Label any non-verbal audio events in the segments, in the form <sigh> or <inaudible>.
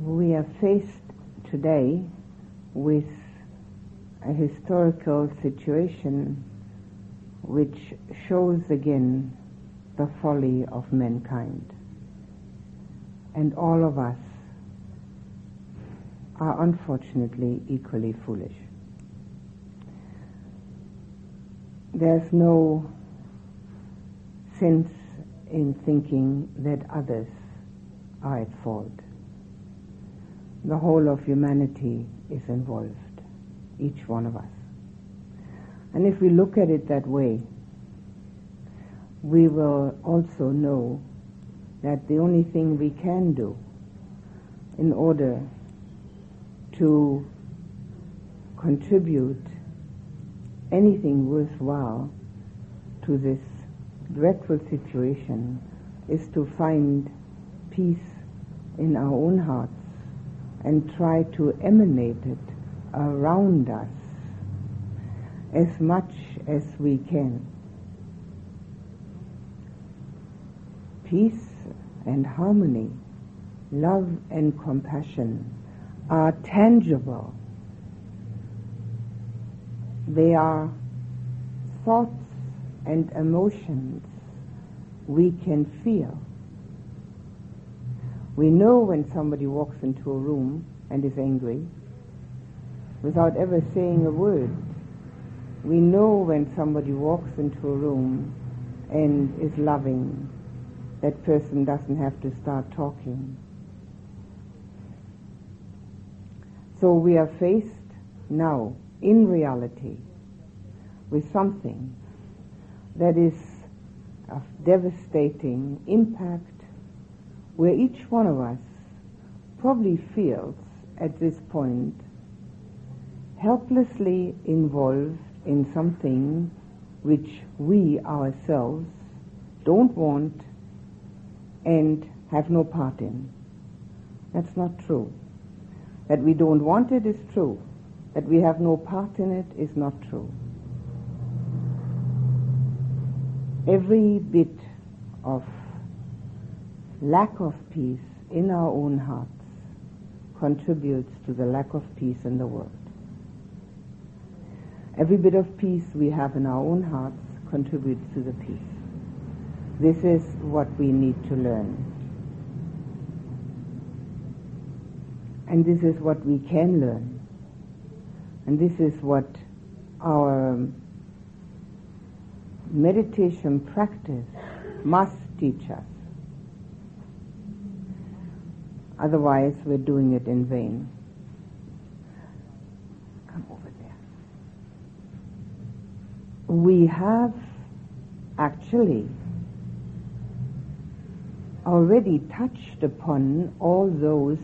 We are faced today with a historical situation which shows again the folly of mankind. And all of us are unfortunately equally foolish. There's no sense in thinking that others are at fault. The whole of humanity is involved, each one of us. And if we look at it that way, we will also know that the only thing we can do in order to contribute anything worthwhile to this dreadful situation is to find peace in our own hearts and try to emanate it around us as much as we can. Peace and harmony, love and compassion are tangible. They are thoughts and emotions we can feel. We know when somebody walks into a room and is angry without ever saying a word. We know when somebody walks into a room and is loving. That person doesn't have to start talking. So we are faced now, in reality, with something that is of devastating impact where each one of us probably feels at this point helplessly involved in something which we ourselves don't want and have no part in. That's not true. That we don't want it is true. That we have no part in it is not true. every bit of lack of peace in our own hearts contributes to the lack of peace in the world. Every bit of peace we have in our own hearts contributes to the peace. This is what we need to learn. And this is what we can learn. And this is what our meditation practice must teach us. Otherwise, we're doing it in vain. Come over there. We have actually already touched upon all those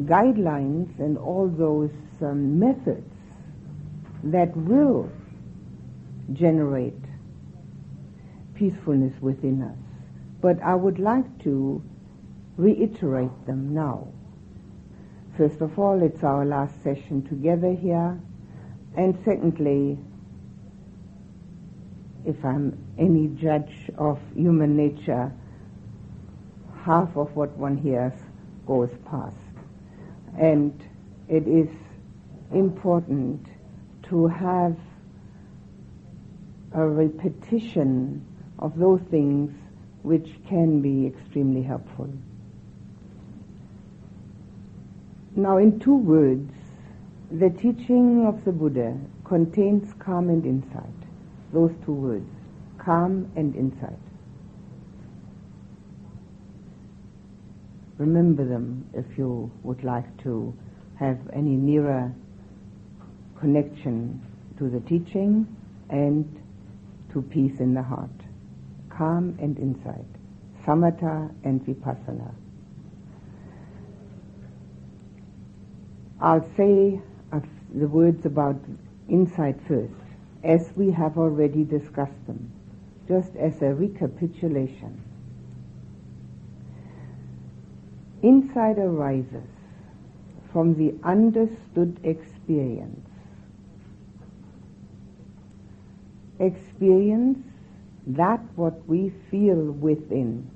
guidelines and all those um, methods that will generate peacefulness within us. But I would like to reiterate them now. First of all, it's our last session together here. And secondly, if I'm any judge of human nature, half of what one hears goes past. And it is important to have a repetition of those things which can be extremely helpful. Now, in two words, the teaching of the Buddha contains calm and insight. Those two words, calm and insight. Remember them if you would like to have any nearer connection to the teaching and to peace in the heart, calm and insight, samatha and vipassana. I'll say uh, the words about insight first, as we have already discussed them, just as a recapitulation. Insight arises from the understood experience experience that what we feel within,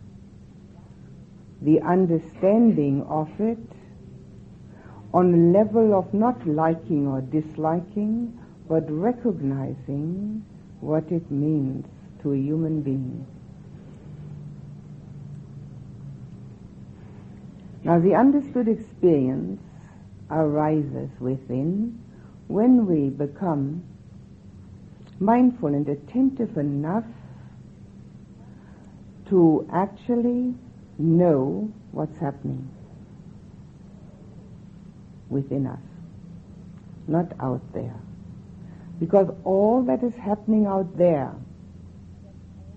the understanding of it on a level of not liking or disliking, but recognizing what it means to a human being. Now, the understood experience arises within when we become mindful and attentive enough to actually know what's happening within us, not out there. Because all that is happening out there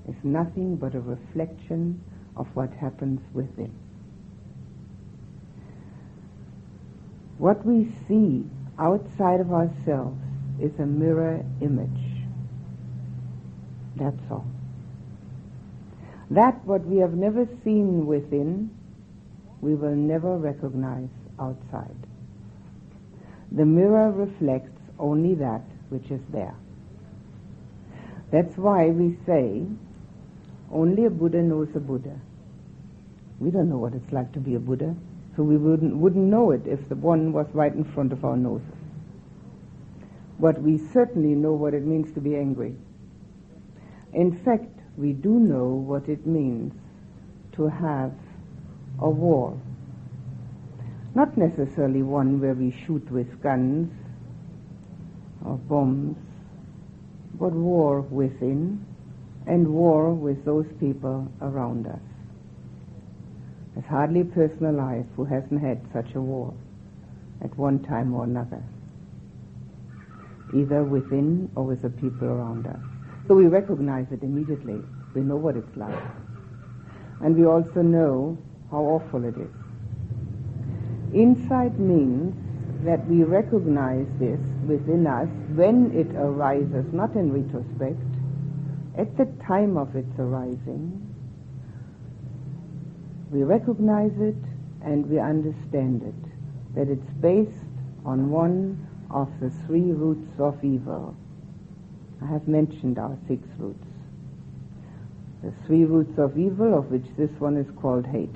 is nothing but a reflection of what happens within. What we see outside of ourselves is a mirror image. That's all. That what we have never seen within, we will never recognize outside. The mirror reflects only that which is there. That's why we say only a Buddha knows a Buddha. We don't know what it's like to be a Buddha, so we wouldn't, wouldn't know it if the one was right in front of our noses. But we certainly know what it means to be angry. In fact, we do know what it means to have a war. Not necessarily one where we shoot with guns or bombs, but war within and war with those people around us. There's hardly a person alive who hasn't had such a war at one time or another, either within or with the people around us. So we recognize it immediately. We know what it's like. And we also know how awful it is. Insight means that we recognize this within us when it arises, not in retrospect, at the time of its arising. We recognize it and we understand it, that it's based on one of the three roots of evil. I have mentioned our six roots. The three roots of evil, of which this one is called hate.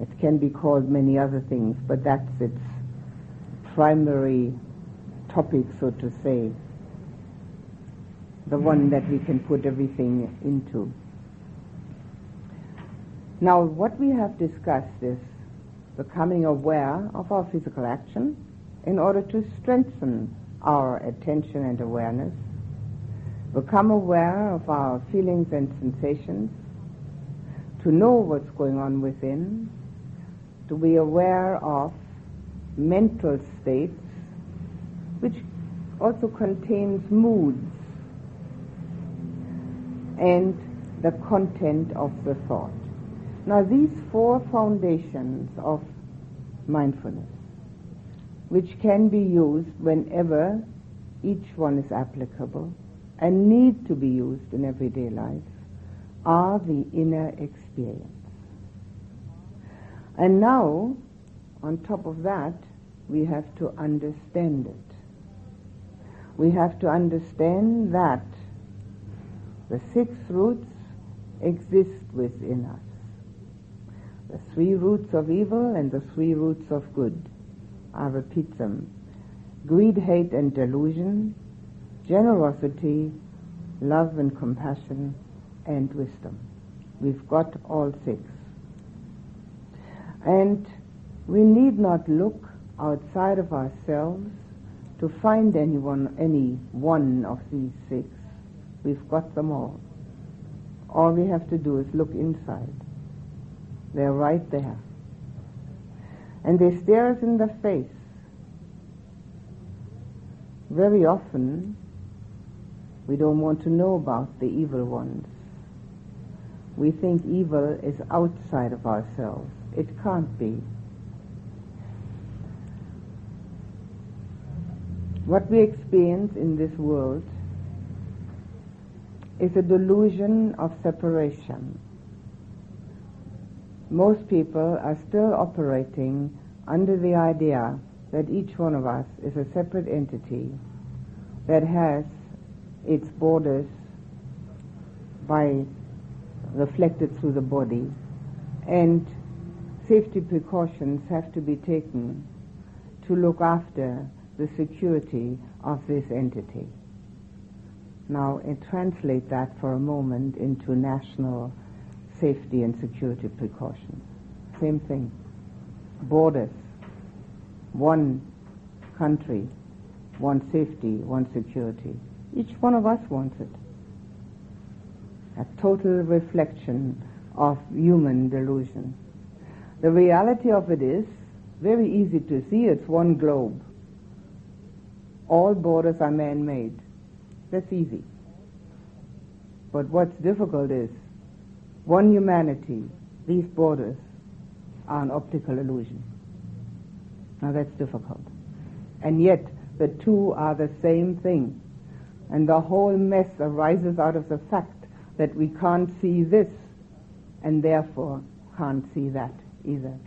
It can be called many other things, but that's its primary topic, so to say, the one that we can put everything into. Now, what we have discussed is becoming aware of our physical action in order to strengthen our attention and awareness, become aware of our feelings and sensations, to know what's going on within, to be aware of mental states, which also contains moods and the content of the thought. Now these four foundations of mindfulness, which can be used whenever each one is applicable and need to be used in everyday life, are the inner experience. And now, on top of that, we have to understand it. We have to understand that the six roots exist within us. The three roots of evil and the three roots of good. I repeat them. Greed, hate, and delusion, generosity, love and compassion, and wisdom. We've got all six. And we need not look outside of ourselves to find anyone, any one of these six. We've got them all. All we have to do is look inside. They're right there. And they stare us in the face. Very often, we don't want to know about the evil ones. We think evil is outside of ourselves. It can't be. What we experience in this world is a delusion of separation. Most people are still operating under the idea that each one of us is a separate entity that has its borders by reflected through the body, and safety precautions have to be taken to look after the security of this entity. Now, translate that for a moment into national safety and security precautions. Same thing. Borders. One country, one safety, one security. Each one of us wants it. A total reflection of human delusion. The reality of it is very easy to see. It's one globe. All borders are man-made. That's easy. But what's difficult is one humanity, these borders are an optical illusion. Now that's difficult. And yet the two are the same thing. And the whole mess arises out of the fact that we can't see this and therefore can't see that either.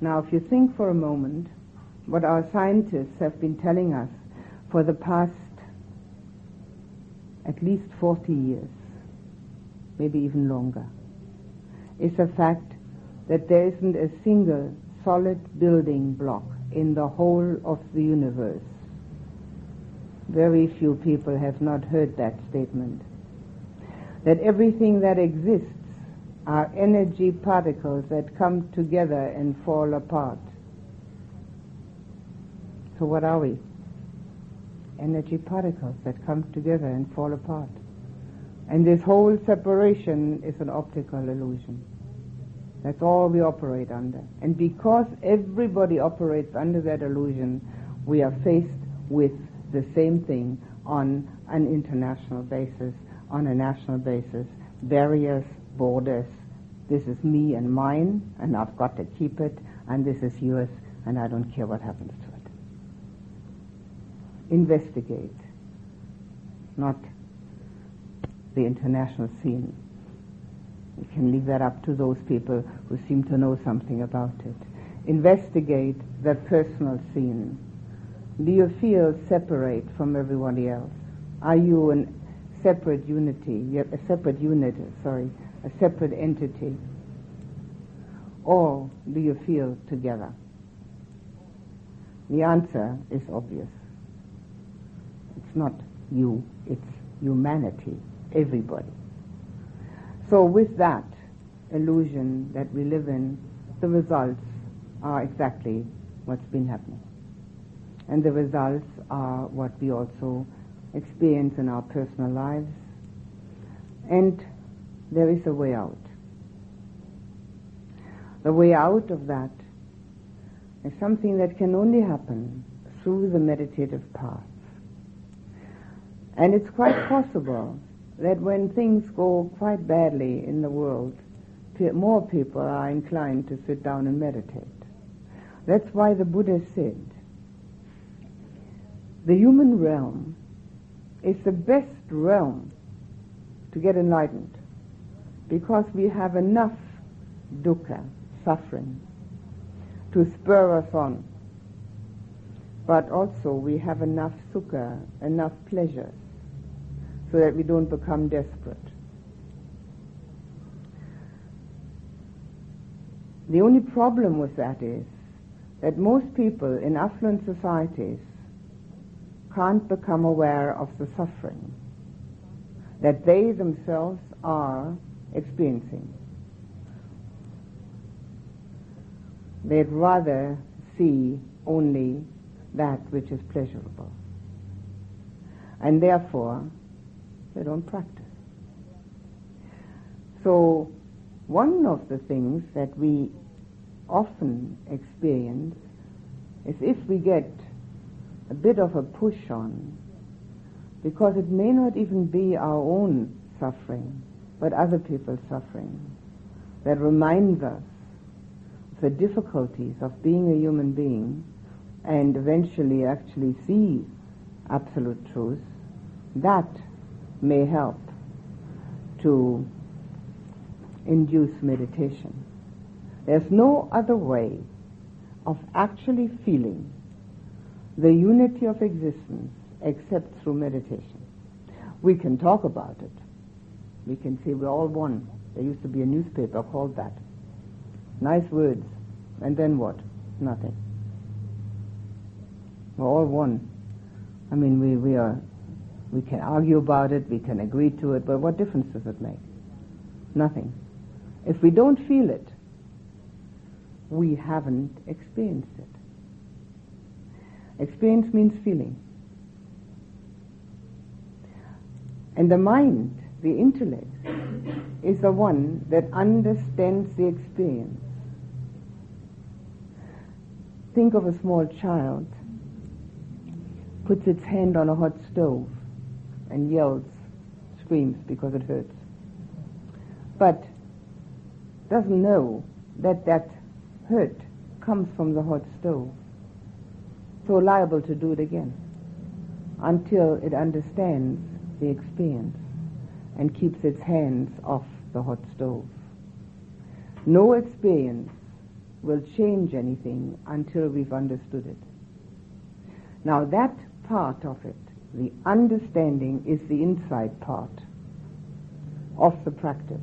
Now if you think for a moment what our scientists have been telling us for the past at least 40 years, maybe even longer, is the fact that there isn't a single solid building block in the whole of the universe. Very few people have not heard that statement. That everything that exists are energy particles that come together and fall apart. So what are we? energy particles that come together and fall apart. And this whole separation is an optical illusion. That's all we operate under. And because everybody operates under that illusion, we are faced with the same thing on an international basis, on a national basis, barriers, borders. This is me and mine, and I've got to keep it, and this is yours, and I don't care what happens to it investigate, not the international scene. You can leave that up to those people who seem to know something about it. Investigate the personal scene. Do you feel separate from everybody else? Are you a separate unity, a separate unit, sorry, a separate entity? Or do you feel together? The answer is obvious. It's not you, it's humanity, everybody. So with that illusion that we live in, the results are exactly what's been happening. And the results are what we also experience in our personal lives. And there is a way out. The way out of that is something that can only happen through the meditative path. And it's quite possible that when things go quite badly in the world, more people are inclined to sit down and meditate. That's why the Buddha said, the human realm is the best realm to get enlightened because we have enough dukkha, suffering, to spur us on. But also we have enough sukha, enough pleasure so that we don't become desperate. The only problem with that is that most people in affluent societies can't become aware of the suffering that they themselves are experiencing. They'd rather see only that which is pleasurable. And therefore, they don't practice. So one of the things that we often experience is if we get a bit of a push on, because it may not even be our own suffering, but other people's suffering, that reminds us of the difficulties of being a human being and eventually actually see absolute truth, that may help to induce meditation. There's no other way of actually feeling the unity of existence except through meditation. We can talk about it. We can say we're all one. There used to be a newspaper called that. Nice words. And then what? Nothing. We're all one. I mean, we, we are, we can argue about it, we can agree to it, but what difference does it make? Nothing. If we don't feel it, we haven't experienced it. Experience means feeling. And the mind, the intellect, is the one that understands the experience. Think of a small child puts its hand on a hot stove and yells, screams because it hurts. But doesn't know that that hurt comes from the hot stove. So liable to do it again until it understands the experience and keeps its hands off the hot stove. No experience will change anything until we've understood it. Now that part of it, the understanding, is the insight part of the practice.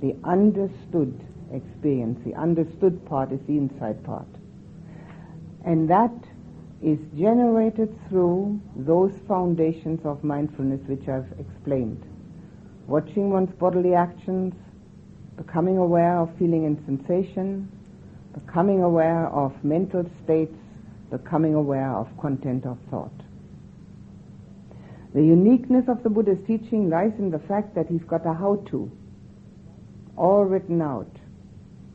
The understood experience, the understood part is the insight part. And that is generated through those foundations of mindfulness which I've explained. Watching one's bodily actions, becoming aware of feeling and sensation, becoming aware of mental states, becoming aware of content of thought. The uniqueness of the Buddha's teaching lies in the fact that he's got a how-to, all written out,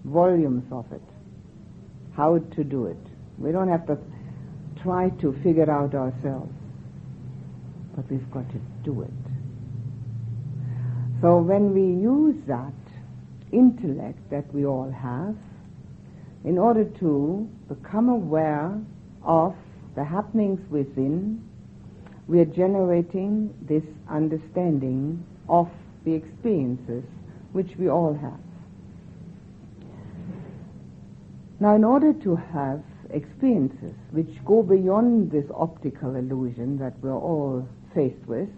volumes of it, how to do it. We don't have to try to figure out ourselves, but we've got to do it. So when we use that intellect that we all have, in order to become aware of the happenings within, we are generating this understanding of the experiences which we all have. Now, in order to have experiences which go beyond this optical illusion that we're all faced with,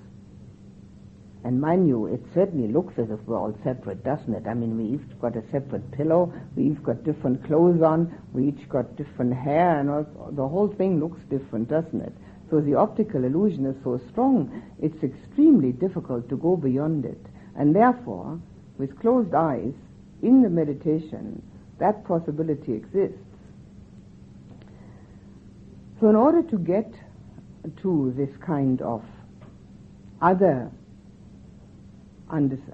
and mind you, it certainly looks as if we're all separate, doesn't it? I mean, we each got a separate pillow, we each got different clothes on, we each got different hair, and all, the whole thing looks different, doesn't it? So the optical illusion is so strong, it's extremely difficult to go beyond it. And therefore, with closed eyes, in the meditation, that possibility exists. So in order to get to this kind of other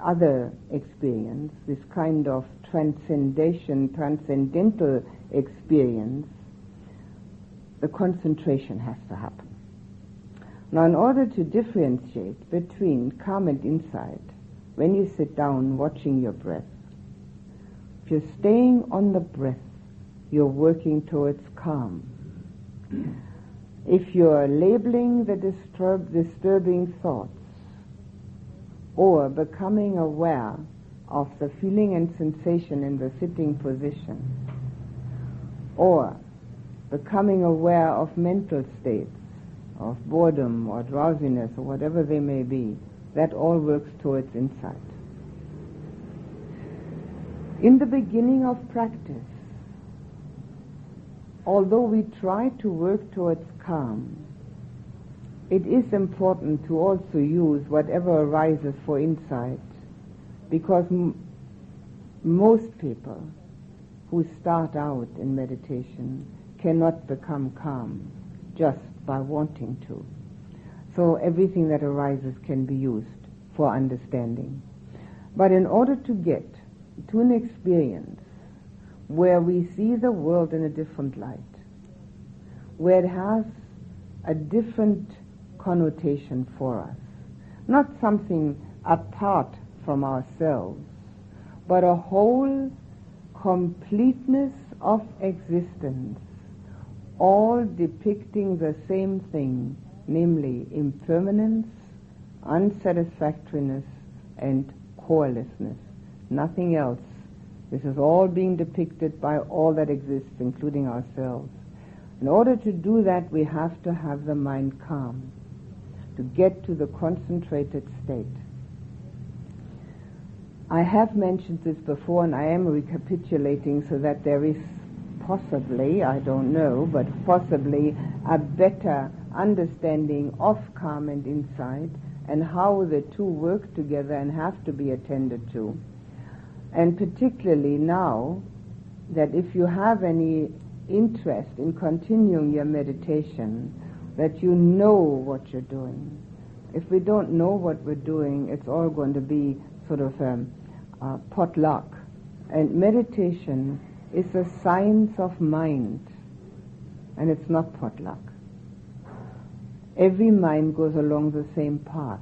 other experience, this kind of transcendation, transcendental experience, the concentration has to happen. Now, in order to differentiate between calm and insight, when you sit down watching your breath, if you're staying on the breath, you're working towards calm. If you're labeling the disturb, disturbing thoughts, or becoming aware of the feeling and sensation in the sitting position, or becoming aware of mental states of boredom or drowsiness or whatever they may be, that all works towards insight. In the beginning of practice, although we try to work towards calm, it is important to also use whatever arises for insight because m- most people who start out in meditation cannot become calm just by wanting to. So everything that arises can be used for understanding. But in order to get to an experience where we see the world in a different light, where it has a different connotation for us. Not something apart from ourselves, but a whole completeness of existence, all depicting the same thing, namely impermanence, unsatisfactoriness, and corelessness. Nothing else. This is all being depicted by all that exists, including ourselves. In order to do that, we have to have the mind calm to get to the concentrated state. I have mentioned this before and I am recapitulating so that there is possibly, I don't know, but possibly a better understanding of calm and insight and how the two work together and have to be attended to. And particularly now that if you have any interest in continuing your meditation, that you know what you're doing. If we don't know what we're doing, it's all going to be sort of um, uh, potluck. And meditation is a science of mind, and it's not potluck. Every mind goes along the same path.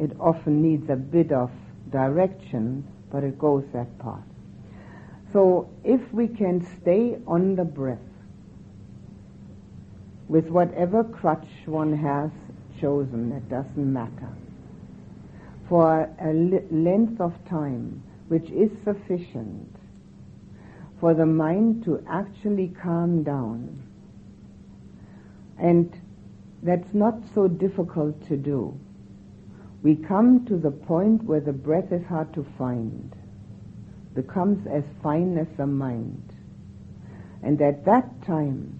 It often needs a bit of direction, but it goes that path. So if we can stay on the breath with whatever crutch one has chosen, it doesn't matter, for a length of time which is sufficient for the mind to actually calm down. And that's not so difficult to do. We come to the point where the breath is hard to find, becomes as fine as the mind. And at that time,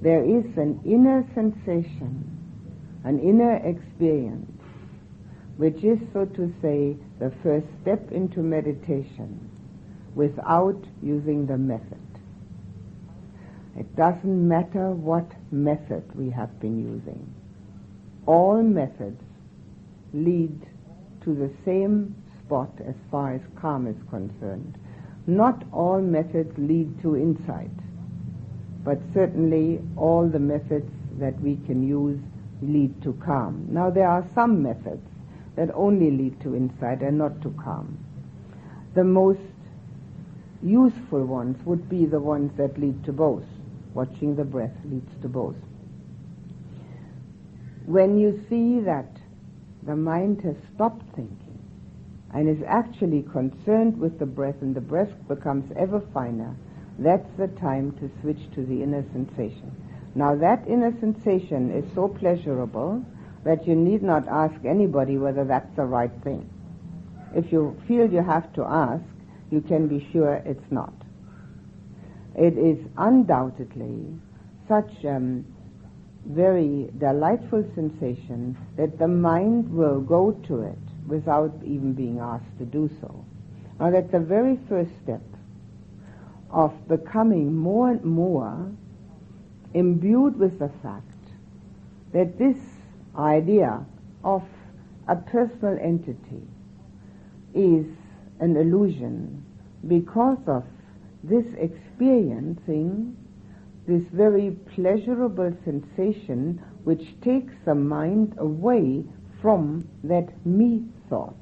there is an inner sensation, an inner experience, which is, so to say, the first step into meditation without using the method. It doesn't matter what method we have been using. All methods lead to the same spot as far as calm is concerned. Not all methods lead to insight, but certainly all the methods that we can use lead to calm. Now there are some methods that only lead to insight and not to calm. The most useful ones would be the ones that lead to both. Watching the breath leads to both. When you see that the mind has stopped thinking and is actually concerned with the breath and the breath becomes ever finer, that's the time to switch to the inner sensation. Now that inner sensation is so pleasurable that you need not ask anybody whether that's the right thing. If you feel you have to ask, you can be sure it's not. It is undoubtedly such a um, very delightful sensation that the mind will go to it without even being asked to do so. Now that's the very first step of becoming more and more imbued with the fact that this idea of a personal entity is an illusion because of this experiencing this very pleasurable sensation which takes the mind away from that me thought.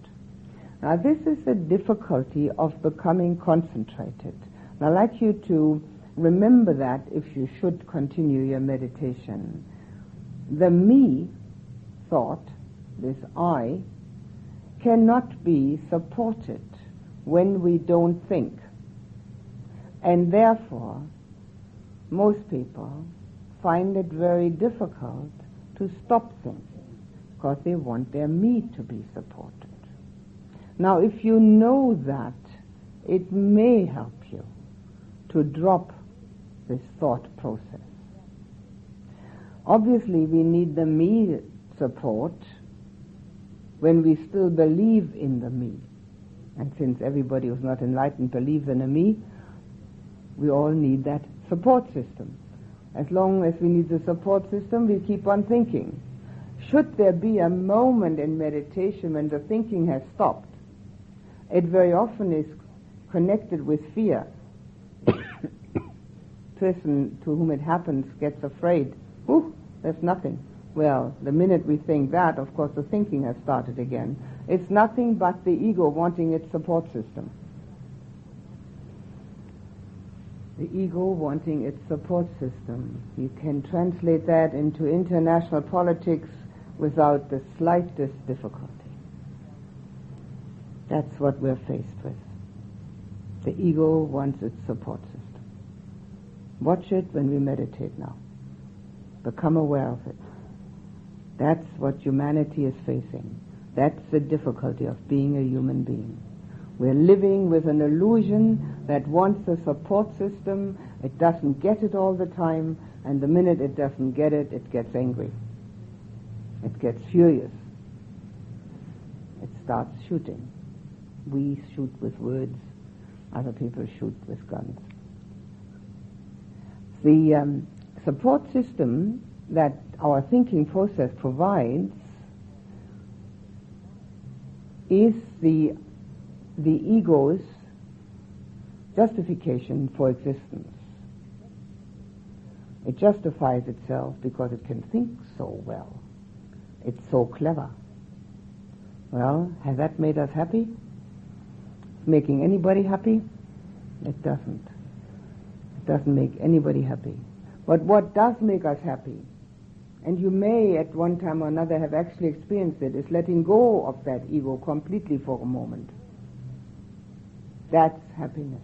Now this is the difficulty of becoming concentrated. I'd like you to remember that if you should continue your meditation. The me thought, this I, cannot be supported when we don't think. And therefore, most people find it very difficult to stop thinking because they want their me to be supported. Now, if you know that, it may help you to drop this thought process. Obviously, we need the me support when we still believe in the me. And since everybody who's not enlightened believes in a me, we all need that support system. As long as we need the support system, we keep on thinking. Should there be a moment in meditation when the thinking has stopped, it very often is connected with fear. <coughs> Person to whom it happens gets afraid. Ooh, there's nothing. Well, the minute we think that, of course, the thinking has started again. It's nothing but the ego wanting its support system. The ego wanting its support system. You can translate that into international politics without the slightest difficulty. That's what we're faced with. The ego wants its support system. Watch it when we meditate now. Become aware of it. That's what humanity is facing That's the difficulty of being a human being. We're living with an illusion that wants a support system. It doesn't get it all the time, and the minute it doesn't get it, it gets angry. It gets furious. It starts shooting. We shoot with words, other people shoot with guns. The um, support system that our thinking process provides is the, the ego's justification for existence. It justifies itself because it can think so well. It's so clever. Well, has that made us happy? Making anybody happy? It doesn't. It doesn't make anybody happy. But what does make us happy and you may at one time or another have actually experienced it, is letting go of that ego completely for a moment. That's happiness.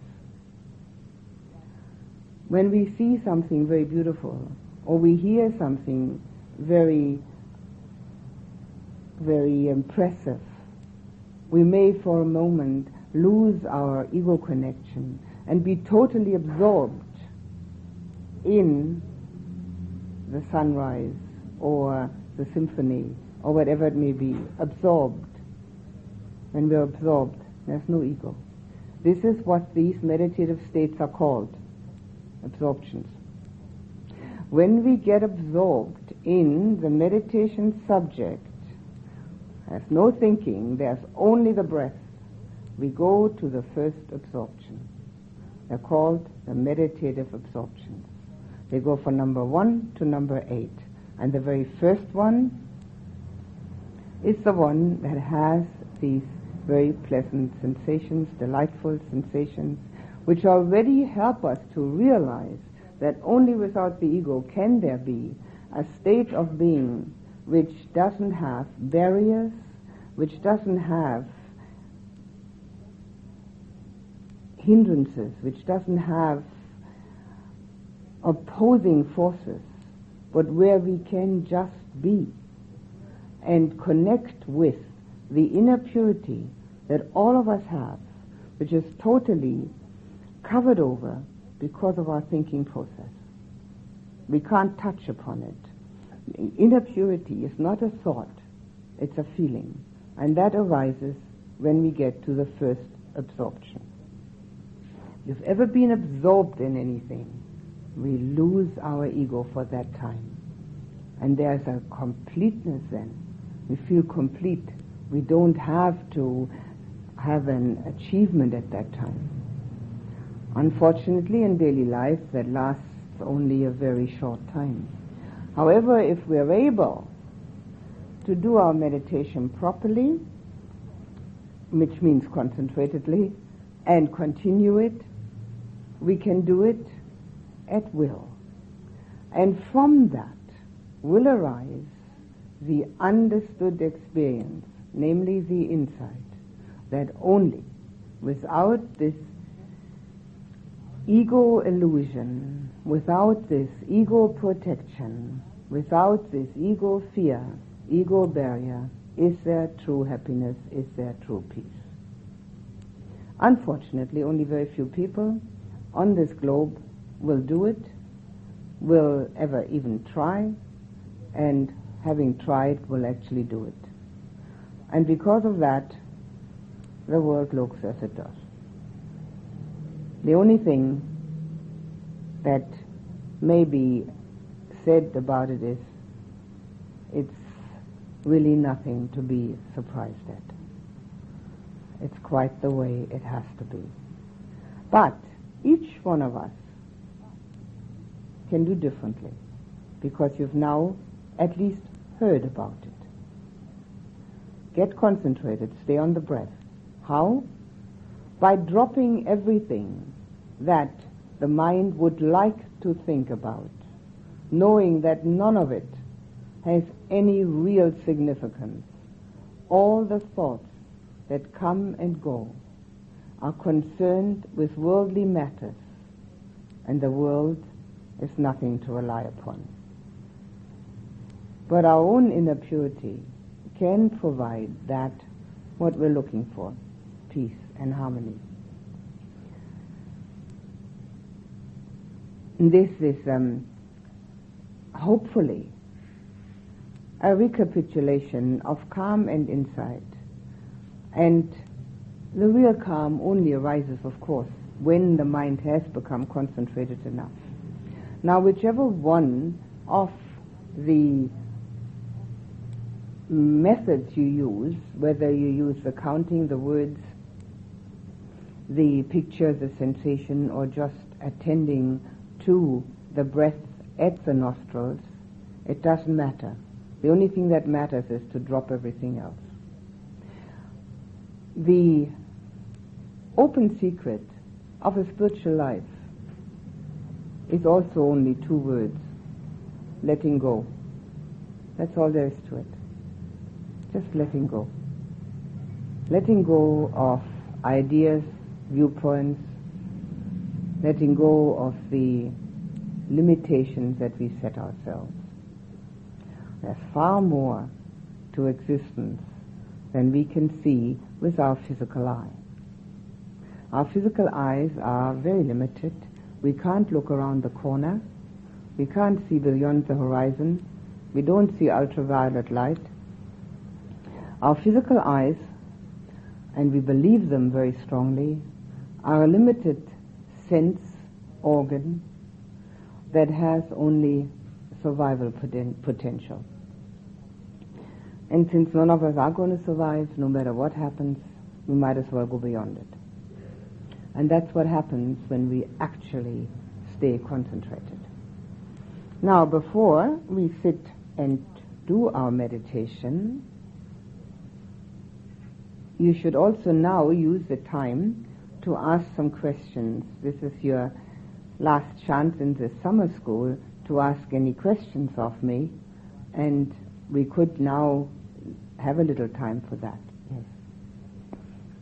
When we see something very beautiful, or we hear something very, very impressive, we may for a moment lose our ego connection and be totally absorbed in the sunrise or the symphony or whatever it may be, absorbed. When we're absorbed, there's no ego. This is what these meditative states are called, absorptions. When we get absorbed in the meditation subject, there's no thinking, there's only the breath. We go to the first absorption. They're called the meditative absorptions. They go from number one to number eight. And the very first one is the one that has these very pleasant sensations, delightful sensations, which already help us to realize that only without the ego can there be a state of being which doesn't have barriers, which doesn't have hindrances, which doesn't have opposing forces, but where we can just be and connect with the inner purity that all of us have, which is totally covered over because of our thinking process. We can't touch upon it. Inner purity is not a thought, it's a feeling. And that arises when we get to the first absorption. You've ever been absorbed in anything, we lose our ego for that time. And there's a completeness then. We feel complete. We don't have to have an achievement at that time. Unfortunately, in daily life, that lasts only a very short time. However, if we're able to do our meditation properly, which means concentratedly, and continue it, we can do it at will. And from that will arise the understood experience, namely the insight, that only without this ego illusion, without this ego protection, without this ego fear, ego barrier, is there true happiness, is there true peace. Unfortunately, only very few people on this globe will do it, will ever even try, and having tried will actually do it. And because of that, the world looks as it does. The only thing that may be said about it is it's really nothing to be surprised at. It's quite the way it has to be. But each one of us can do differently because you've now at least heard about it. Get concentrated, stay on the breath. How? By dropping everything that the mind would like to think about, knowing that none of it has any real significance. All the thoughts that come and go are concerned with worldly matters, and the world is nothing to rely upon. But our own inner purity can provide that what we're looking for, peace and harmony. This is um, hopefully a recapitulation of calm and insight. And the real calm only arises, of course, when the mind has become concentrated enough. Now, whichever one of the methods you use, whether you use the counting, the words, the picture, the sensation, or just attending to the breath at the nostrils, it doesn't matter. The only thing that matters is to drop everything else. The open secret of a spiritual life is also only two words letting go. That's all there is to it. Just letting go. Letting go of ideas, viewpoints, letting go of the limitations that we set ourselves. There's far more to existence than we can see with our physical eye. Our physical eyes are very limited. We can't look around the corner. We can't see beyond the horizon. We don't see ultraviolet light. Our physical eyes, and we believe them very strongly, are a limited sense organ that has only survival poten- potential. And since none of us are going to survive, no matter what happens, we might as well go beyond it. And that's what happens when we actually stay concentrated. Now, before we sit and do our meditation, you should also now use the time to ask some questions. This is your last chance in the summer school to ask any questions of me, and we could now have a little time for that. Yes.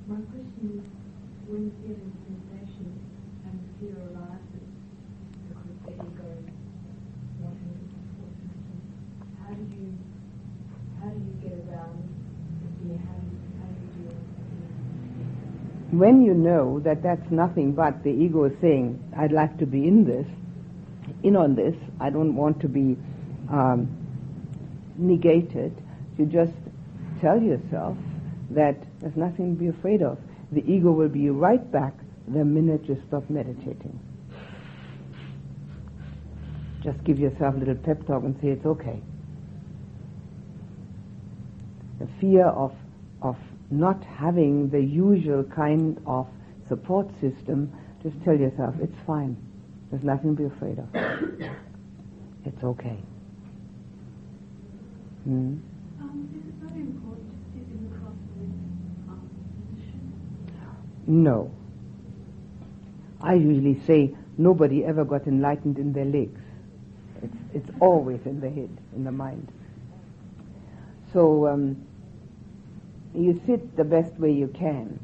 My question when when you know that that's nothing but the ego saying, I'd like to be in this, in on this, I don't want to be um, negated, you just tell yourself that there's nothing to be afraid of. The ego will be right back the minute you stop meditating. Just give yourself a little pep talk and say it's okay. The fear of, of not having the usual kind of support system, just tell yourself, it's fine. There's nothing to be afraid of. <coughs> it's okay. Hmm? Um, is it very important to sit in the crossword um, position? No. I usually say nobody ever got enlightened in their legs. It's, it's always in the head, in the mind. So um, you sit the best way you can.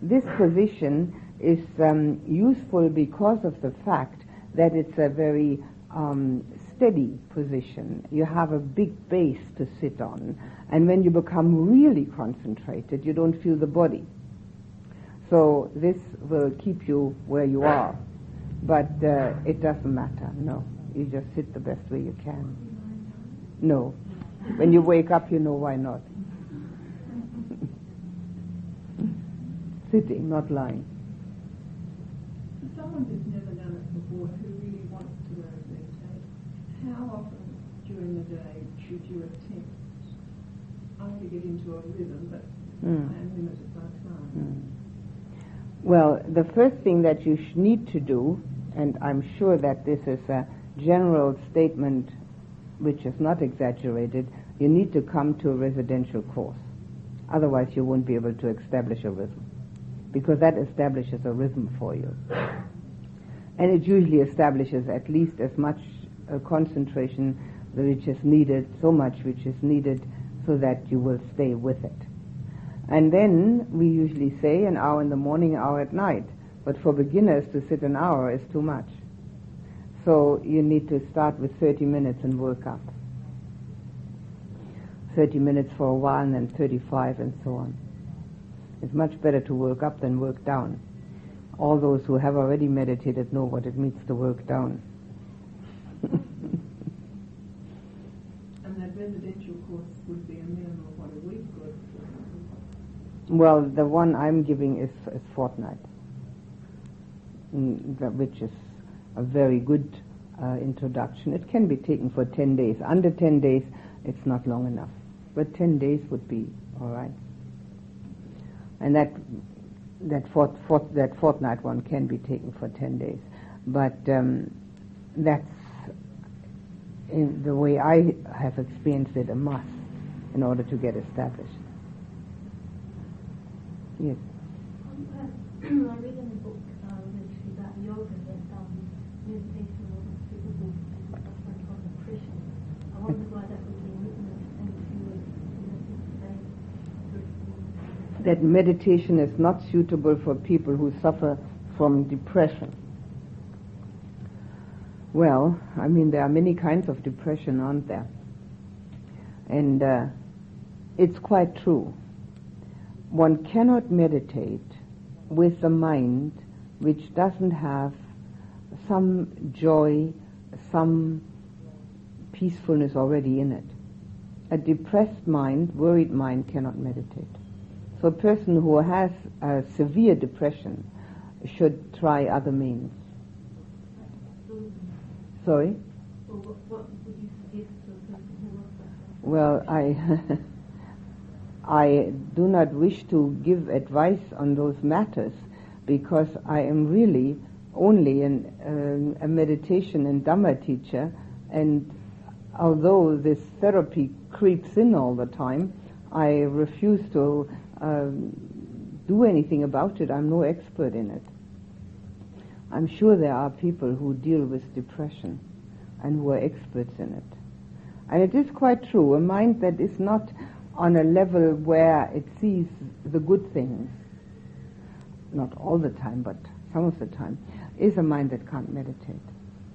This position is um, useful because of the fact that it's a very um, steady position. You have a big base to sit on, and when you become really concentrated, you don't feel the body. So this will keep you where you are, but uh, it doesn't matter. No, you just sit the best way you can. No, when you wake up, you know why not. <laughs> Sitting, not lying. For someone who's never done it before, who really wants to learn meditate, how often during the day should you attempt? I want to get into a rhythm, but Mm. I am limited by time. Mm. Well, the first thing that you sh- need to do, and I'm sure that this is a general statement which is not exaggerated, you need to come to a residential course. Otherwise, you won't be able to establish a rhythm, because that establishes a rhythm for you. And it usually establishes at least as much uh, concentration which is needed, so much which is needed, so that you will stay with it. And then we usually say an hour in the morning, hour at night. But for beginners to sit an hour is too much. So you need to start with 30 minutes and work up. 30 minutes for a while and then 35 and so on. It's much better to work up than work down. All those who have already meditated know what it means to work down. <laughs> And that residential course would be a minimum of what a week worth Well, the one I'm giving is, is fortnight, mm, which is a very good uh, introduction. It can be taken for 10 days. Under 10 days, it's not long enough. But 10 days would be all right. And that, that, fort, fort, that fortnight one can be taken for 10 days. But um, that's in the way I have experienced it a must in order to get established. Yes. I read in the book that meditation suitable for from depression. That that meditation is not suitable for people who suffer from depression. Well, I mean, there are many kinds of depression, aren't there? And uh, it's quite true. One cannot meditate with a mind which doesn't have some joy, some peacefulness already in it. A depressed mind, worried mind cannot meditate. So a person who has a severe depression should try other means. Sorry? Well, what, what would you suggest to a person who was suffering? Well, I <laughs> I do not wish to give advice on those matters because I am really only an, um, a meditation and Dhamma teacher, and although this therapy creeps in all the time, I refuse to um, do anything about it. I'm no expert in it. I'm sure there are people who deal with depression and who are experts in it. And it is quite true, a mind that is not on a level where it sees the good things, not all the time, but some of the time, is a mind that can't meditate.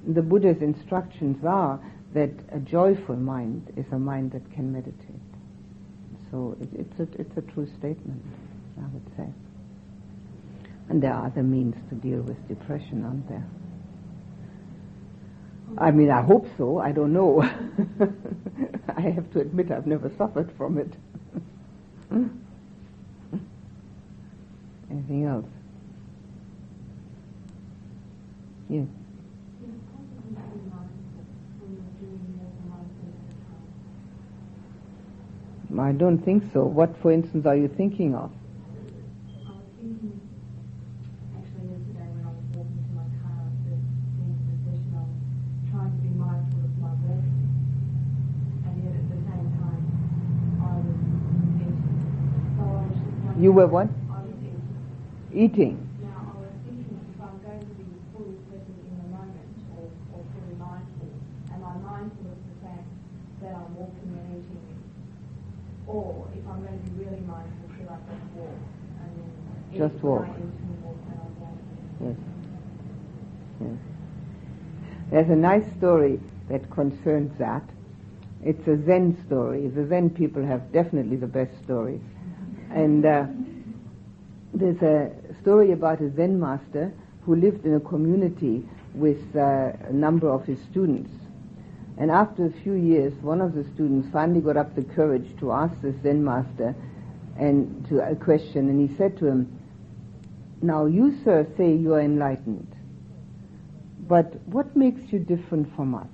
The Buddha's instructions are that a joyful mind is a mind that can meditate. So it, it's, a, it's a true statement, I would say. And there are other means to deal with depression, aren't there? I mean, I hope so. I don't know. <laughs> I have to admit I've never suffered from it. Anything else? Yes. I don't think so. What, for instance, are you thinking of? I was thinking, actually yesterday when I was walking to my car after the end of the session, I was trying to be mindful of my walking, and yet at the same time, I was eating. So I was just wondering, You were what? I was eating. Eating. Now I was thinking if I'm going to be fully present in the moment or, or fully mindful, am I mindful of the fact that I'm eating. Eating. Now I was thinking if I'm going to be fully present in the moment or or fully mindful. Am I mindful of the fact that I'm walking and eating? Or if I'm going to be really mindful, should I just walk. I? Yes. Yes. There's a nice story that concerns that. It's a Zen story. The Zen people have definitely the best stories. And uh, there's a story about a Zen master who lived in a community with uh, a number of his students. And after a few years, one of the students finally got up the courage to ask the Zen master and to a question, and he said to him, now you, sir, say you are enlightened. But what makes you different from us?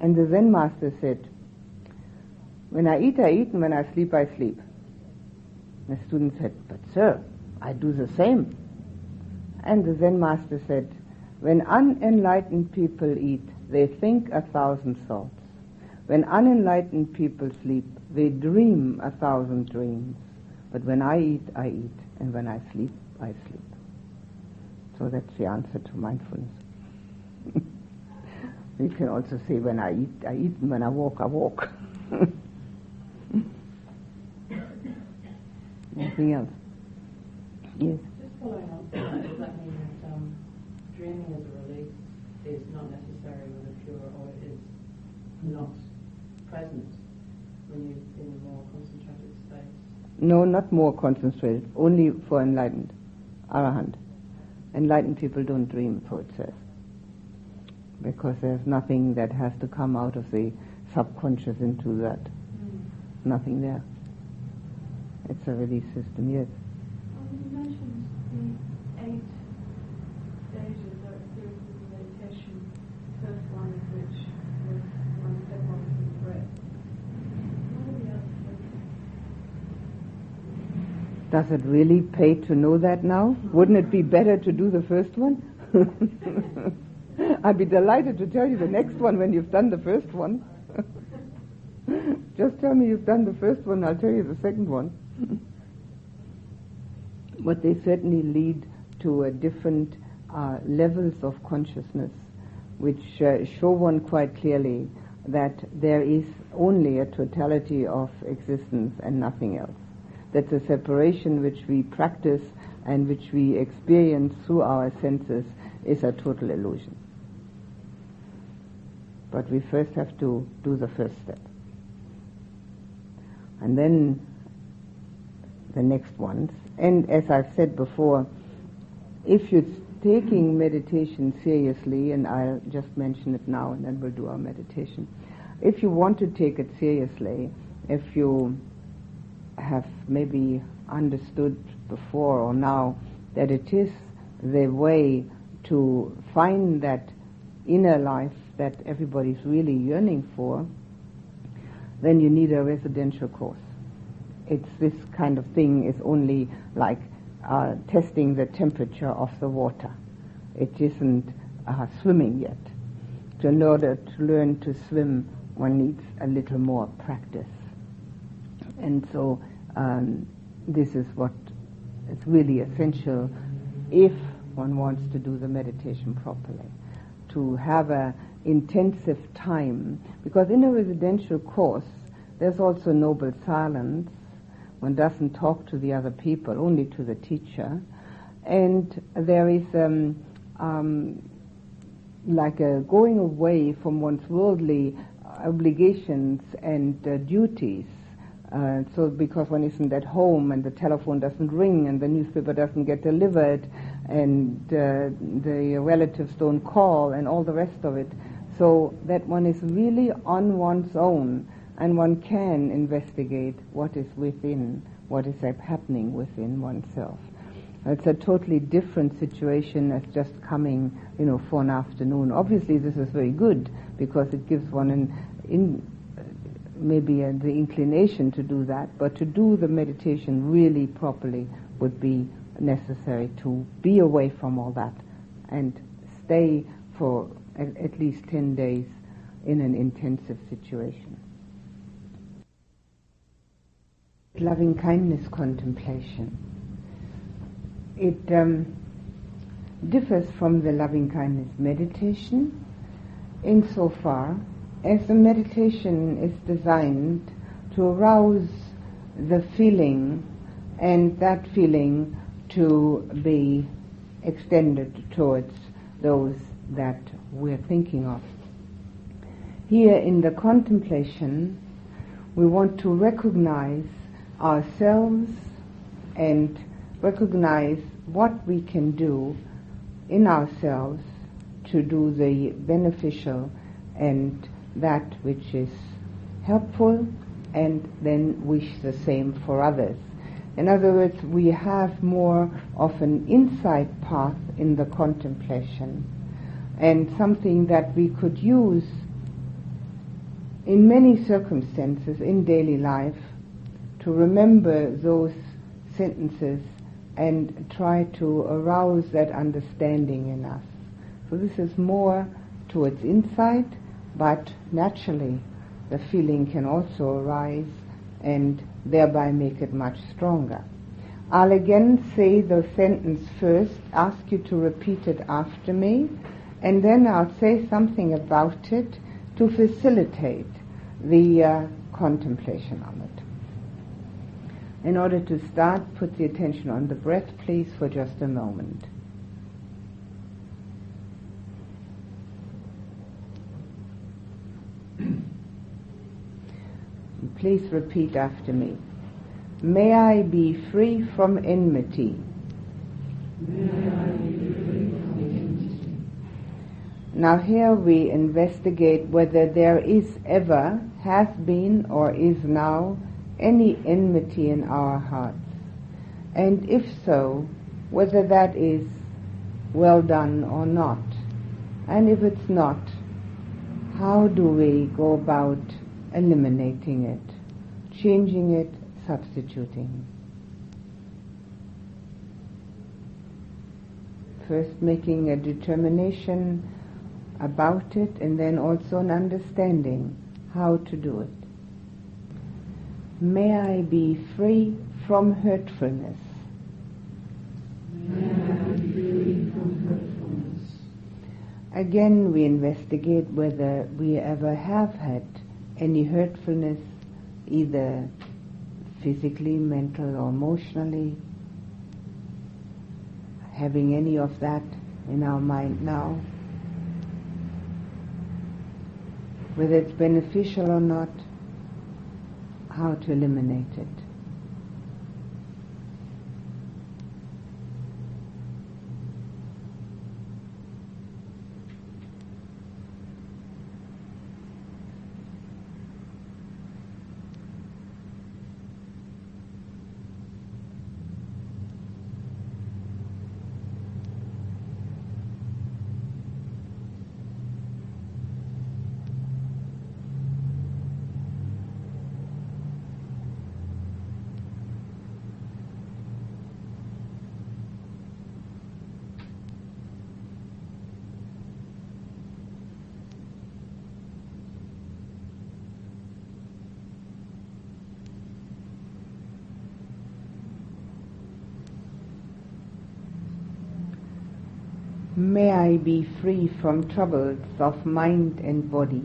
And the Zen master said, When I eat, I eat, and when I sleep, I sleep. The student said, But sir, I do the same. And the Zen master said, When unenlightened people eat, they think a thousand thoughts. When unenlightened people sleep, they dream a thousand dreams. But when I eat, I eat, and when I sleep, I sleep. So that's the answer to mindfulness. <laughs> you can also say, when I eat, I eat, and when I walk, I walk. <laughs> Anything else? Yes. Just following on does that mean that um, dreaming as a release is not necessary with a pure or it is not present when you're in a more concentrated state? No, not more concentrated, only for enlightened, arahant. Enlightened people don't dream, so it says. Because there's nothing that has to come out of the subconscious into that. Nothing there. It's a release system, yes. Um, you mentioned the eight stages of spiritual meditation, first one which was one step off the breath. What are the other steps? Does it really pay to know that now? Wouldn't it be better to do the first one? <laughs> I'd be delighted to tell you the next one when you've done the first one. <laughs> Just tell me you've done the first one, I'll tell you the second one. But they certainly lead to different uh, levels of consciousness, which uh, show one quite clearly that there is only a totality of existence and nothing else. That the separation which we practice and which we experience through our senses is a total illusion. But we first have to do the first step. And then the next ones. And as I've said before, if you're taking meditation seriously, and I'll just mention it now and then we'll do our meditation. If you want to take it seriously, if you have maybe understood before or now that it is the way to find that inner life that everybody's really yearning for, then you need a residential course. It's this kind of thing is only like uh, testing the temperature of the water. It isn't uh, swimming yet. So in order to learn to swim, one needs a little more practice. And so um, this is what is really essential if one wants to do the meditation properly. To have a intensive time, because in a residential course, there's also noble silence. One doesn't talk to the other people, only to the teacher. And there is um, um, like a going away from one's worldly obligations and uh, duties. Uh, so because one isn't at home and the telephone doesn't ring and the newspaper doesn't get delivered and uh, the relatives don't call and all the rest of it. So that one is really on one's own and one can investigate what is within, what is happening within oneself. It's a totally different situation as just coming, you know, for an afternoon. Obviously, this is very good because it gives one an in, maybe uh, the inclination to do that, but to do the meditation really properly would be necessary to be away from all that and stay for at, at least 10 days in an intensive situation. Loving kindness contemplation. It um, differs from the loving kindness meditation insofar as the meditation is designed to arouse the feeling and that feeling to be extended towards those that we're thinking of. Here in the contemplation, we want to recognize ourselves and recognize what we can do in ourselves to do the beneficial and that which is helpful and then wish the same for others. In other words, we have more of an insight path in the contemplation and something that we could use in many circumstances in daily life to remember those sentences and try to arouse that understanding in us. So this is more towards insight, but naturally the feeling can also arise and thereby make it much stronger. I'll again say the sentence first, ask you to repeat it after me, and then I'll say something about it to facilitate the uh, contemplation on it. In order to start, put the attention on the breath, please, for just a moment. <clears throat> please repeat after me. May I be free from enmity. Now here we investigate whether there is ever, has been, or is now any enmity in our hearts. And if so, whether that is well done or not. And if it's not, how do we go about eliminating it, changing it, substituting? First making a determination about it and then also an understanding how to do it. May I be free from hurtfulness. Again, we investigate whether we ever have had any hurtfulness, either physically, mental, or emotionally, having any of that in our mind now. Whether it's beneficial or not, how to eliminate it. May I be free from troubles of mind and body.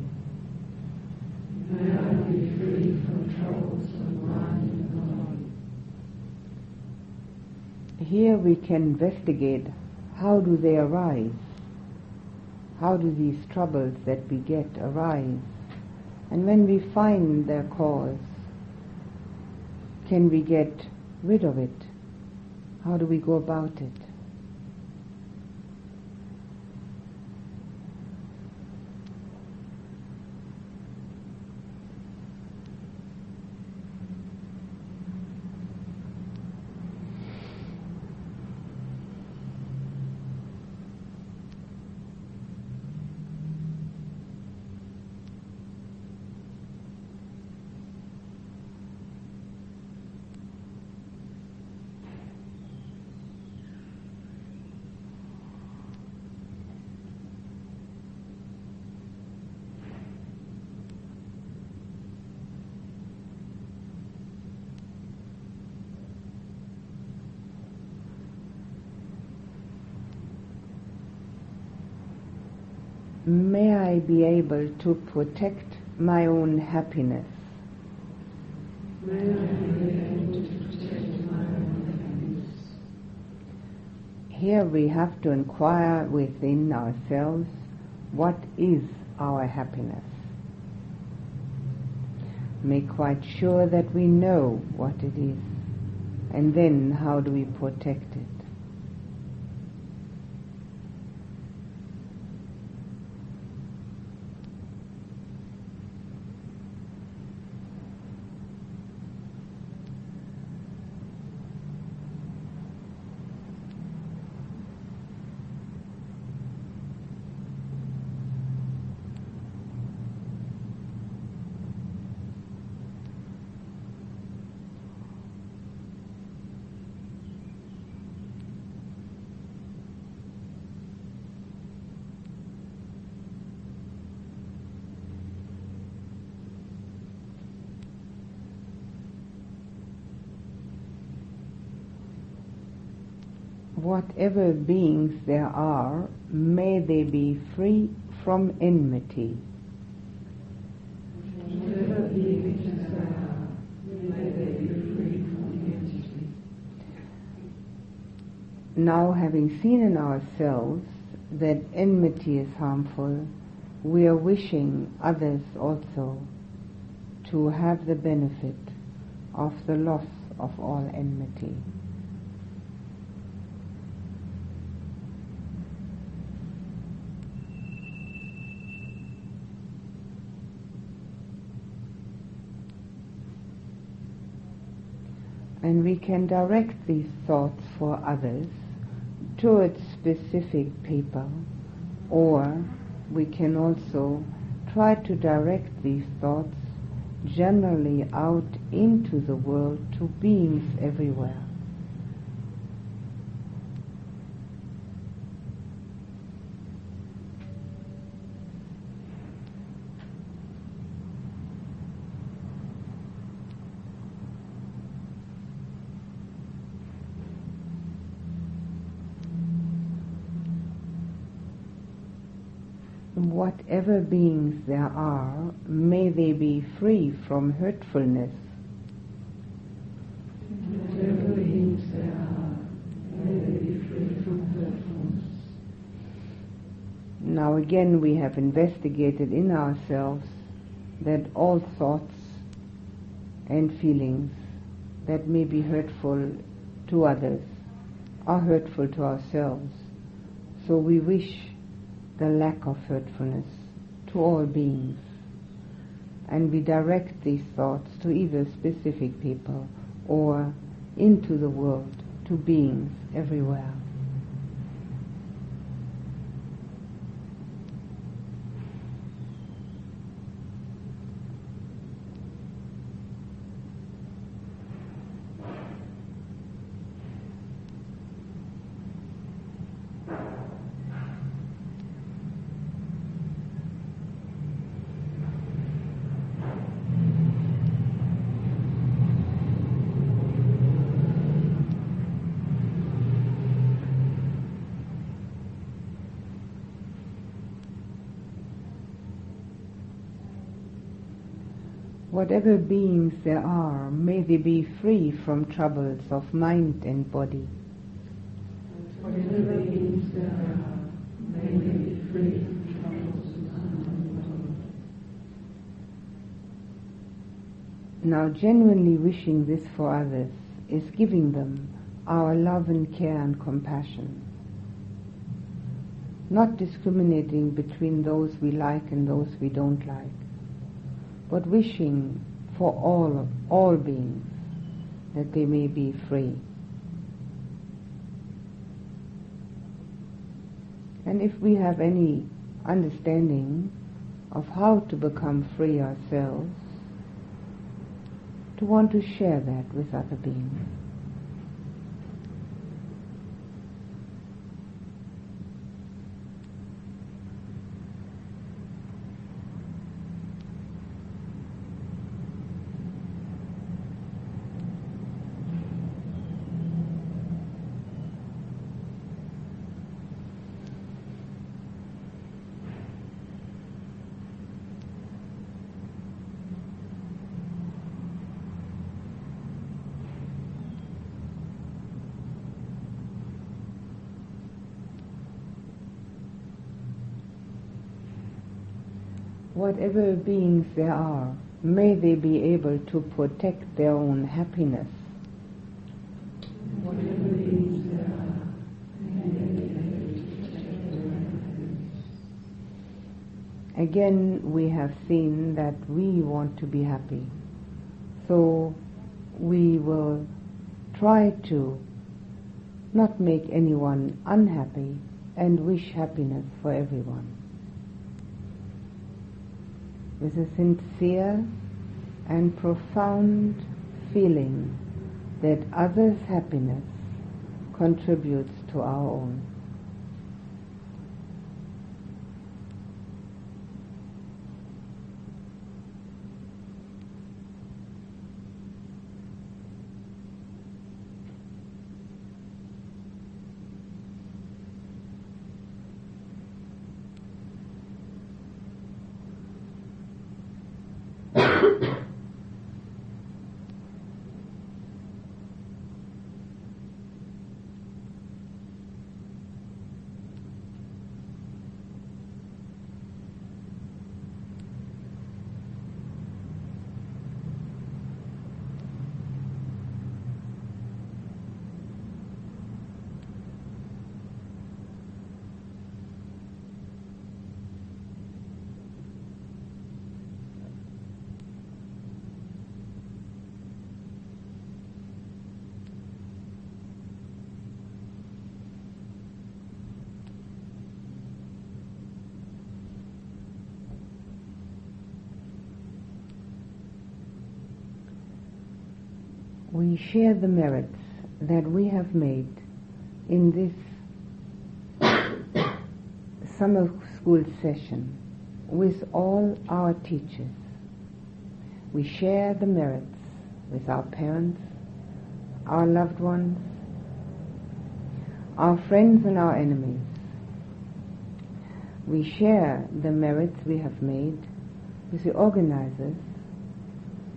Here we can investigate how do they arise? How do these troubles that we get arise? And when we find their cause, can we get rid of it? How do we go about it? May I be able to protect my own happiness. May I be able to protect my own happiness. Here we have to inquire within ourselves what is our happiness. Make quite sure that we know what it is, and then how do we protect it. whatever beings there are, may they be free from enmity. Whatever beings there are, may they be free from enmity. Now, having seen in ourselves that enmity is harmful, we are wishing others also to have the benefit of the loss of all enmity. And we can direct these thoughts for others towards specific people, or we can also try to direct these thoughts generally out into the world to beings everywhere. Whatever beings there are, may they be free from hurtfulness. Whatever beings there are, may they be free from hurtfulness. Now again we have investigated in ourselves that all thoughts and feelings that may be hurtful to others are hurtful to ourselves. So we wish the lack of hurtfulness to all beings. And we direct these thoughts to either specific people or into the world to beings everywhere. Whatever beings there are, may they be free from troubles of mind and body. Whatever beings there are, may they be free from troubles of mind and body. Now, genuinely wishing this for others is giving them our love and care and compassion. Not discriminating between those we like and those we don't like but wishing for all, all beings that they may be free. And if we have any understanding of how to become free ourselves, to want to share that with other beings. whatever beings there are, may they be able to protect their own happiness. Whatever beings there are, may they be able to protect their own happiness. Again, we have seen that we want to be happy. So we will try to not make anyone unhappy and wish happiness for everyone with a sincere and profound feeling that others' happiness contributes to our own. We share the merits that we have made in this summer school session with all our teachers. We share the merits with our parents, our loved ones, our friends and our enemies. We share the merits we have made with the organizers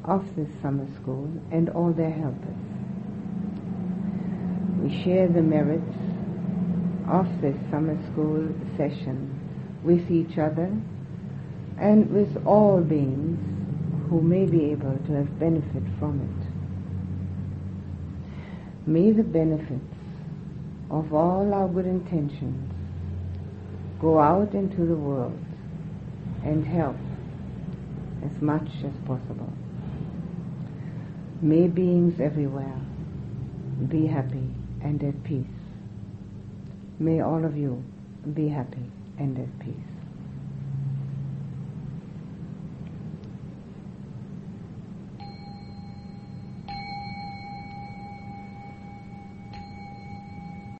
of this summer school and all their helpers. We share the merits of this summer school session with each other and with all beings who may be able to have benefit from it. May the benefits of all our good intentions go out into the world and help as much as possible. May beings everywhere be happy and at peace. May all of you be happy and at peace.